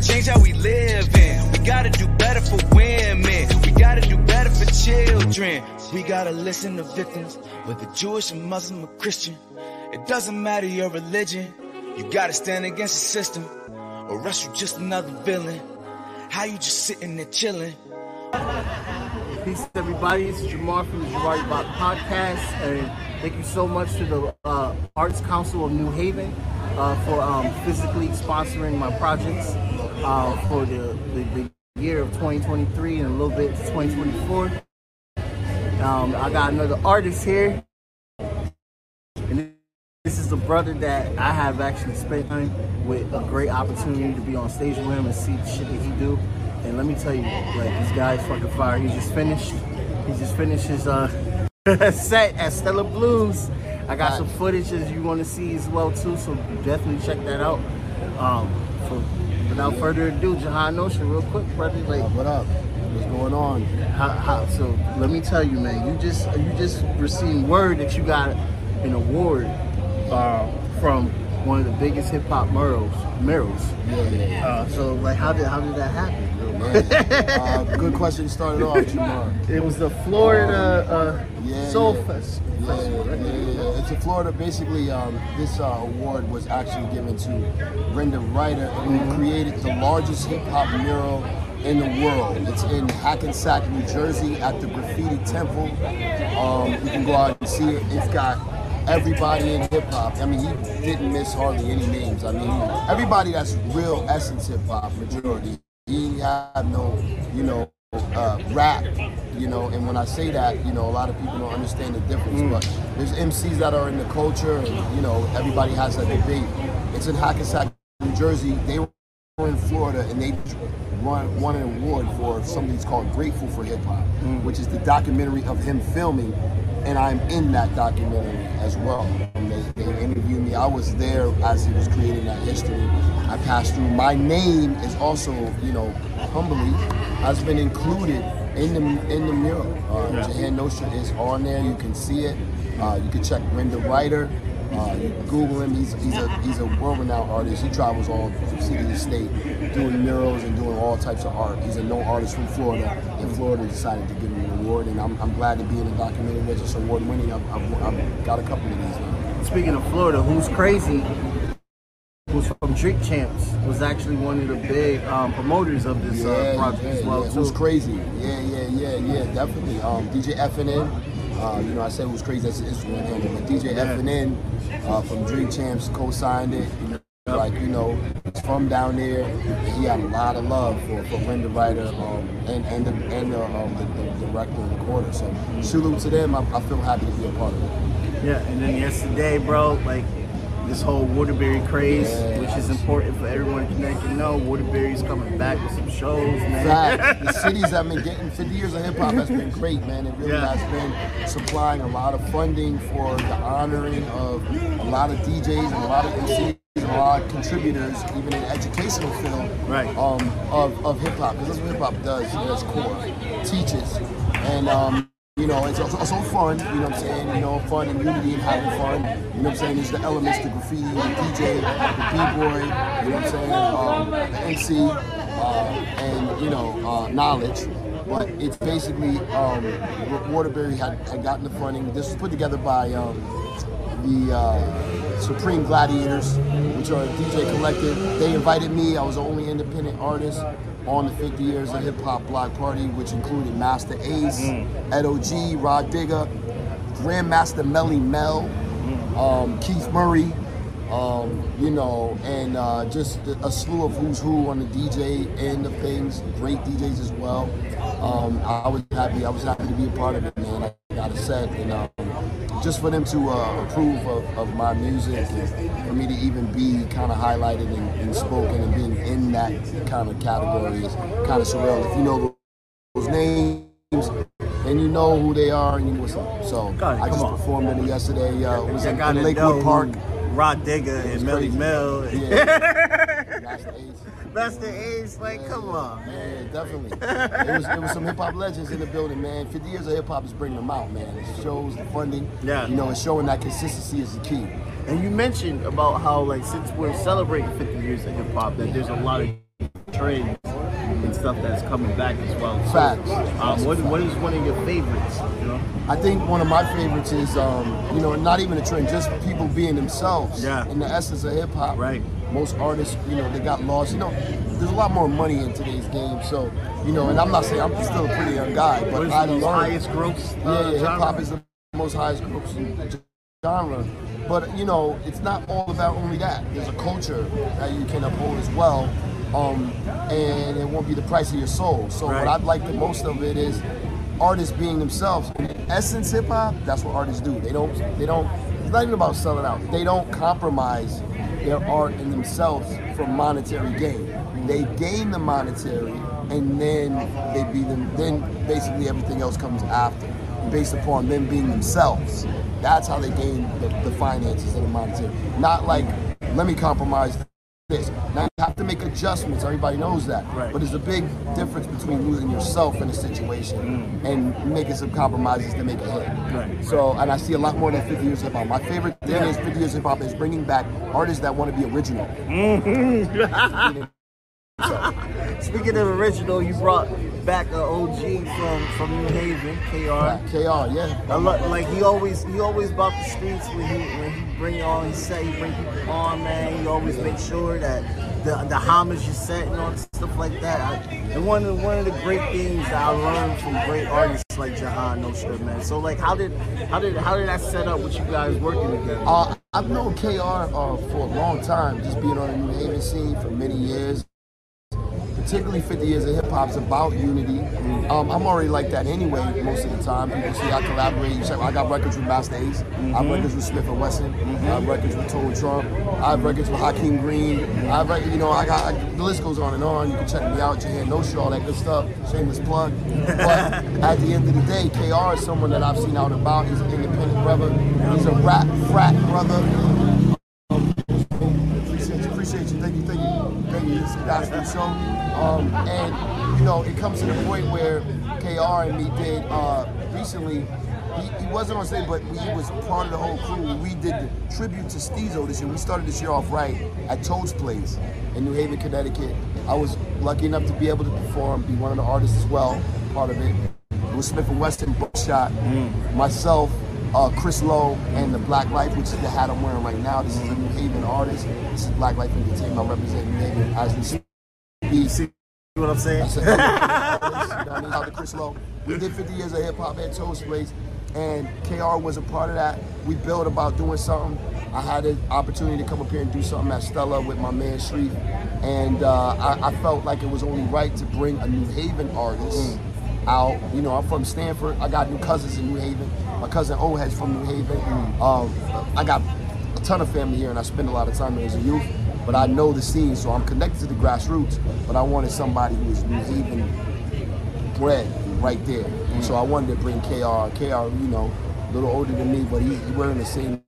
change how we live in. We gotta do better for women. We gotta do better for children. We gotta listen to victims, whether Jewish or Muslim or Christian. It doesn't matter your religion. You gotta stand against the system, or else you're just another villain. How you just sitting there chilling? Peace, everybody. It's Jamarr from the Jamar Bot Podcast, and thank you so much to the uh, Arts Council of New Haven uh, for um, physically sponsoring my projects uh, for the, the, the, year of 2023 and a little bit to 2024. Um, I got another artist here, and this is the brother that I have actually spent time with a great opportunity to be on stage with him and see the shit that he do. And let me tell you, like this guy's fucking fire. He just finished. He just finished his uh, set at Stella Blues. I got some footage as you want to see as well too, so definitely check that out. Um, for, without further ado, Jahan Nostra, real quick, brother. Like, what up? What's going on? How, how, so let me tell you, man. You just you just received word that you got an award uh, from one of the biggest hip hop murals. Murals. Yeah. Uh, so like, how did how did that happen? uh, good question to start it off, Jamarr. It was the Florida uh, yeah, Soul yeah. Fest. Yeah, yeah, yeah, It's a Florida. Basically, um, this uh, award was actually given to Brenda Ryder, who Mm-hmm. created the largest hip hop mural in the world. It's in Hackensack, New Jersey, at the Graffiti Temple. Um, you can go out and see it. It's got everybody in hip hop. I mean, he didn't miss hardly any names. I mean, everybody that's real essence hip hop majority. He had no, you know, uh, rap, you know, and when I say that, you know, a lot of people don't understand the difference, but there's MCs that are in the culture, and you know, everybody has that debate. It's in Hackensack, New Jersey. They were in Florida, and they won, won an award for something that's called Grateful for Hip Hop, which is the documentary of him filming, and I'm in that documentary as well. They, they interviewed me. I was there as he was creating that history. I passed through. My name is also, you know, humbly, has been included in the in the mural. Uh, Yeah. Jahan Nostra is on there. You can see it. Uh, you can check Brenda Ryder. Uh, Google him. He's he's a he's a world-renowned artist. He travels all from city to state, doing murals and doing all types of art. He's a known artist from Florida, and Florida decided to give him an award. And I'm, I'm glad to be in a documentary that's just award-winning. I've, I've, I've got a couple of these now. Speaking of Florida, who's crazy? Was from Drink Champs was actually one of the big um, promoters of this uh, project as well yeah. too. Who's crazy? Yeah, yeah, yeah, yeah, definitely. Um, DJ EFN. Uh, you know, I said it was crazy. That's his Instagram handle, but DJ. EFN uh, from Drink Champs co-signed it. You know, like you know, from down there. He had a lot of love for for Brenda Ryder um, and and the, and the, um, the, the director and recorder. So salute to them. I, I feel happy to be a part of it. Yeah, and then yesterday, bro, like this whole Waterbury craze, which is important for everyone to connect and know. Waterbury's coming back with some shows, man. Fact. the cities have been getting 50 years of hip hop has been great, man. It really Yeah. has been supplying a lot of funding for the honoring of a lot of DJs and a lot of MCs a lot of contributors, even in the educational field Right. um, of, of hip hop. Because that's what hip hop does at its core, teaches. And um, know, it's also, fun, you know what I'm saying? You know, fun and unity and having fun. You know what I'm saying? There's the elements, the graffiti, the DJ, the B-boy, you know what I'm saying? Um, the MC, uh, and, you know, uh, knowledge. But it's basically, um, Waterbury had, had gotten the funding. This was put together by um, the uh, Supreme Gladiators, which are a DJ collective. They invited me. I was the only independent artist on the 50 Years of Hip Hop Block Party, which included Masta Ace, Ed O.G., Rah Digga, Grandmaster Melle Mel, um, Keith Murray, um, you know, and uh, just a slew of who's who on the DJ end of things. Great DJs as well. Um, I was happy. I was happy to be a part of it, man. I got a set, and um, just for them to uh, approve of, of my music, and for me to even be kind of highlighted and, and spoken and being in that kind of category is kind of surreal. If you know those names. And you know who they are, and you know what's up. So God, I just on. performed in it yesterday. Uh, it was in, in Lakewood Park. Rah Digga and Melle. Mel. Yeah. That's the age. Like, come on, Yeah, definitely. it was it was some hip hop legends in the building, man. 50 years of hip hop is bringing them out, man. It shows the funding. Yeah. You know, it's showing that consistency is the key. And you mentioned about how, like, since we're celebrating 50 years of hip hop, that there's a lot of trends and stuff that's coming back as well. So, Facts. Um, what, what is one of your favorites? You know? I think one of my favorites is, um, you know, not even a trend, just people being themselves. Yeah. In the essence of hip hop. Right. Most artists, you know, they got lost. You know, there's a lot more money in today's game. So, you know, and I'm not saying I'm still a pretty young guy, but I the learned. highest gross? Yeah, uh, yeah, hip hop is the most highest grossing genre. But you know, it's not all about only that. There's a culture that you can uphold as well, um, and it won't be the price of your soul. So Right. what I'd like the most of it is artists being themselves. In essence, hip hop, that's what artists do. They don't, they don't. It's not even about selling out. They don't compromise their art and themselves for monetary gain. They gain the monetary, and then they be them. Then basically everything else comes after based upon them being themselves. That's how they gain the, the finances and the monetary. Not like, let me compromise this. Now you have to make adjustments. Everybody knows that. Right. But there's a big difference between losing yourself in a situation and making some compromises to make it hit. Mm. Right. So, and I see a lot more than 50 years hip hop. My favorite thing Yeah. is 50 years hip hop is bringing back artists that want to be original. Speaking of original, you brought back an OG from from New Haven, KR. KR, yeah. I lo- like he always he always about the streets when he when he bring on he say he bring people on man he always make sure that the the homage is set and all stuff like that I, and one of the, one of the great things that I learned from great artists like Jahan Nostra man so like how did how did how did that set up with you guys working together Uh, I've known KR uh, for a long time, just being on the New Haven scene for many years. Particularly 50 years of hip hop's about unity. Um, I'm already like that anyway. Most of the time, people see I collaborate. You check, I got records with Masta Ace. I have mm-hmm. records with Smif-N-Wessun. I have mm-hmm. records with Told Trump. I have records with Hakeem Green. I have, you know, I got I, the list goes on and on. You can check me out. Jahan Nostra, all that good stuff. Shameless plug. But at the end of the day, KR is someone that I've seen out and about. He's an independent brother. He's a rap frat brother. Um, appreciate you. Thank you, thank you, thank you. That's the show. Um, and you know, it comes to the point where KR and me did uh, recently. He, he wasn't on stage, but he was part of the whole crew. We did the tribute to Stezo this year. We started this year off right at Toad's Place in New Haven, Connecticut. I was lucky enough to be able to perform, be one of the artists as well, part of it. It was Smif-N-Wessun, Buckshot, myself, uh, Chris Lowe, and the Black Life, which is the hat I'm wearing right now. This is a New Haven artist. This is Black Life Entertainment. I represent New Haven as we speak. see what I'm saying I said, you know what I mean? Shout Chris Lowe. We did 50 years of hip hop at Toad's Place, and KR was a part of that. We built about doing something. I had an opportunity to come up here and do something at Stella with my man Shreve, and uh, I, I felt like it was only right to bring a New Haven artist out. You know, I'm from Stamford. I got new cousins in New Haven. My cousin O has from New Haven. Um, I got ton of family here, and I spend a lot of time here as a youth. But I know the scene, so I'm connected to the grassroots. But I wanted somebody who was New Haven bred right there. Mm. So I wanted to bring KR. KR, you know, a little older than me, but he, he we're in the same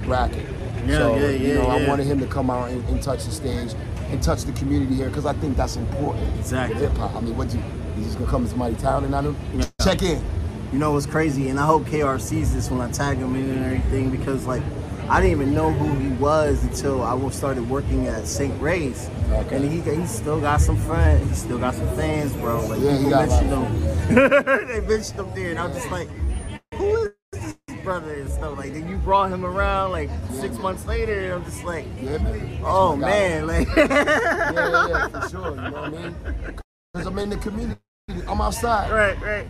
bracket. Yeah, so, yeah, you yeah, I wanted him to come out and, and touch the stage and touch the community here because I think that's important. Exactly. Hip hop. I mean, what you, you just gonna come to somebody's town and I don't Yeah. check in. You know what's crazy, and I hope KR sees this when I tag him in and everything because like I didn't even know who he was until I started working at St. Ray's, Okay. and he he still got some friends, he still got some fans, bro. Like Yeah, people mentioned him, they mentioned him there, and I was just like, who is this brother and stuff like. Then you brought him around like six months later, and I'm just like, Yeah, man. oh man, like Yeah, yeah, yeah, for sure. You know what I mean? Because I'm in the community. I'm outside. right, right.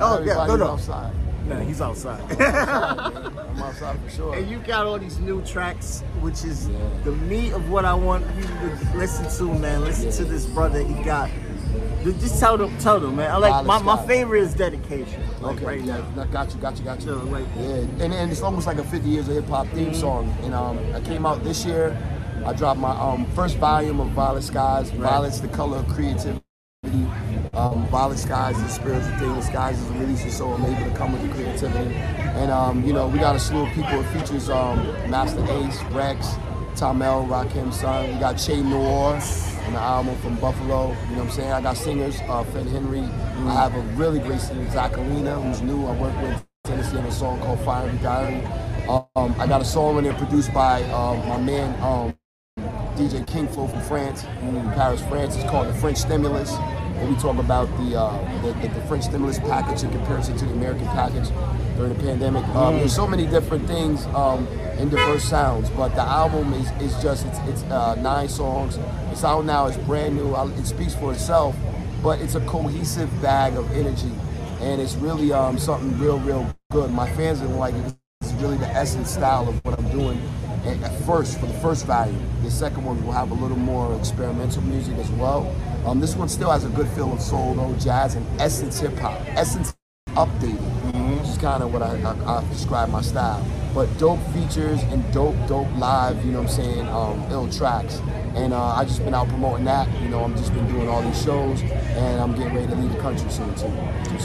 Oh yeah, no, Everybody's no, outside. No, he's outside. I'm outside for sure. And you got all these new tracks, which is Yeah. the meat of what I want you to listen to, man. Listen to this brother. He got. Just tell them, tell them, man. I like my, my favorite is dedication. Like Okay, right yeah, now. got you, got you, got you. So, like- yeah, and, and it's almost like a 50 years of hip hop theme Mm-hmm. song. And um, I came out this year. I dropped my um, first volume of Violet Skies. Violet's the color of creativity. Um, Violet Skies is a spiritual thing. The skies is a release of soul. I'm able to come with the creativity. And um, you know, we got a slew of people. It features um, Masta Ace, Rex, Tamel, Rakim Son. We got Che Noir on the album from Buffalo. You know what I'm saying? I got singers, uh, Fed Henry. I have a really great singer, Zach Alina, who's new. I work with Tennessee on a song called Fire and Diary. Um, I got a song in there produced by um, my man um, DJ King Flow from France, in Paris, France. It's called the French Stimulus. And we talk about the, uh, the, the, the French stimulus package in comparison to the American package during the pandemic. Um, there's so many different things um, and diverse sounds, but the album is, is just it's, it's uh, nine songs. It's out now. It's brand new. It speaks for itself, but it's a cohesive bag of energy, and it's really um, something real, real good. My fans are like it. It's really the essence style of what I'm doing. At first, for the first value. the second one will have a little more experimental music as well. Um, this one still has a good feel of soul, though, jazz, and essence hip hop. Essence updated, is kind of what I, I, I describe my style. But dope features and dope, dope live, you know what I'm saying, um, ill tracks. And uh, I just been out promoting that. You know, I'm just been doing all these shows, and I'm getting ready to leave the country soon too.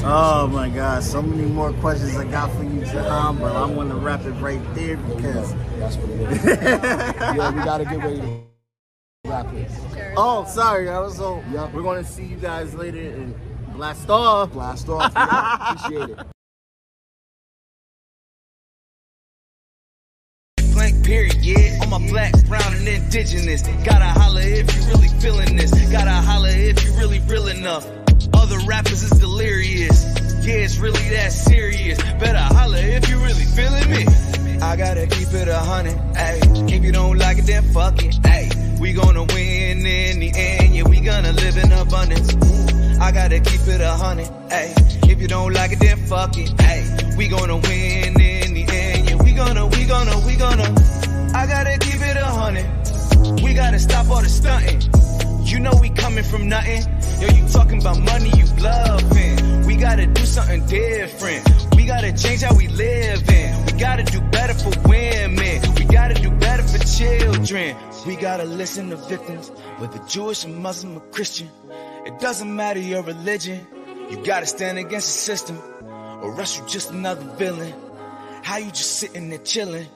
Oh my God, so many more questions I got for you, Jahan, but I'm gonna wrap it right there because. That's what it is. yeah, we gotta get ready to wrap it. Oh, sorry, that was so. Yep. We're gonna see you guys later and blast off. Blast off. Yeah, appreciate it. On my black, brown, and indigenous. Gotta holla if you really feeling this. Gotta holla if you really real enough. Other rappers is delirious. Yeah, it's really that serious. Better holla if you really feeling me. I gotta keep it a hundred, ayy. If you don't like it, then fuck it, ayy. We gonna win in the end, yeah, we gonna live in abundance. I gotta keep it a hundred, ayy. If you don't like it, then fuck it, ayy. We gonna win in gonna, we gonna, we gonna. I gotta keep it a hundred. We gotta stop all the stunting. You know we coming from nothing. Yo, you talking about money, you bluffing. We gotta do something different. We gotta change how we live in. We gotta do better for women. We gotta do better for children. We gotta listen to victims, whether Jewish or Muslim or Christian. It doesn't matter your religion. You gotta stand against the system, or else you just another villain. How you just sitting there chilling?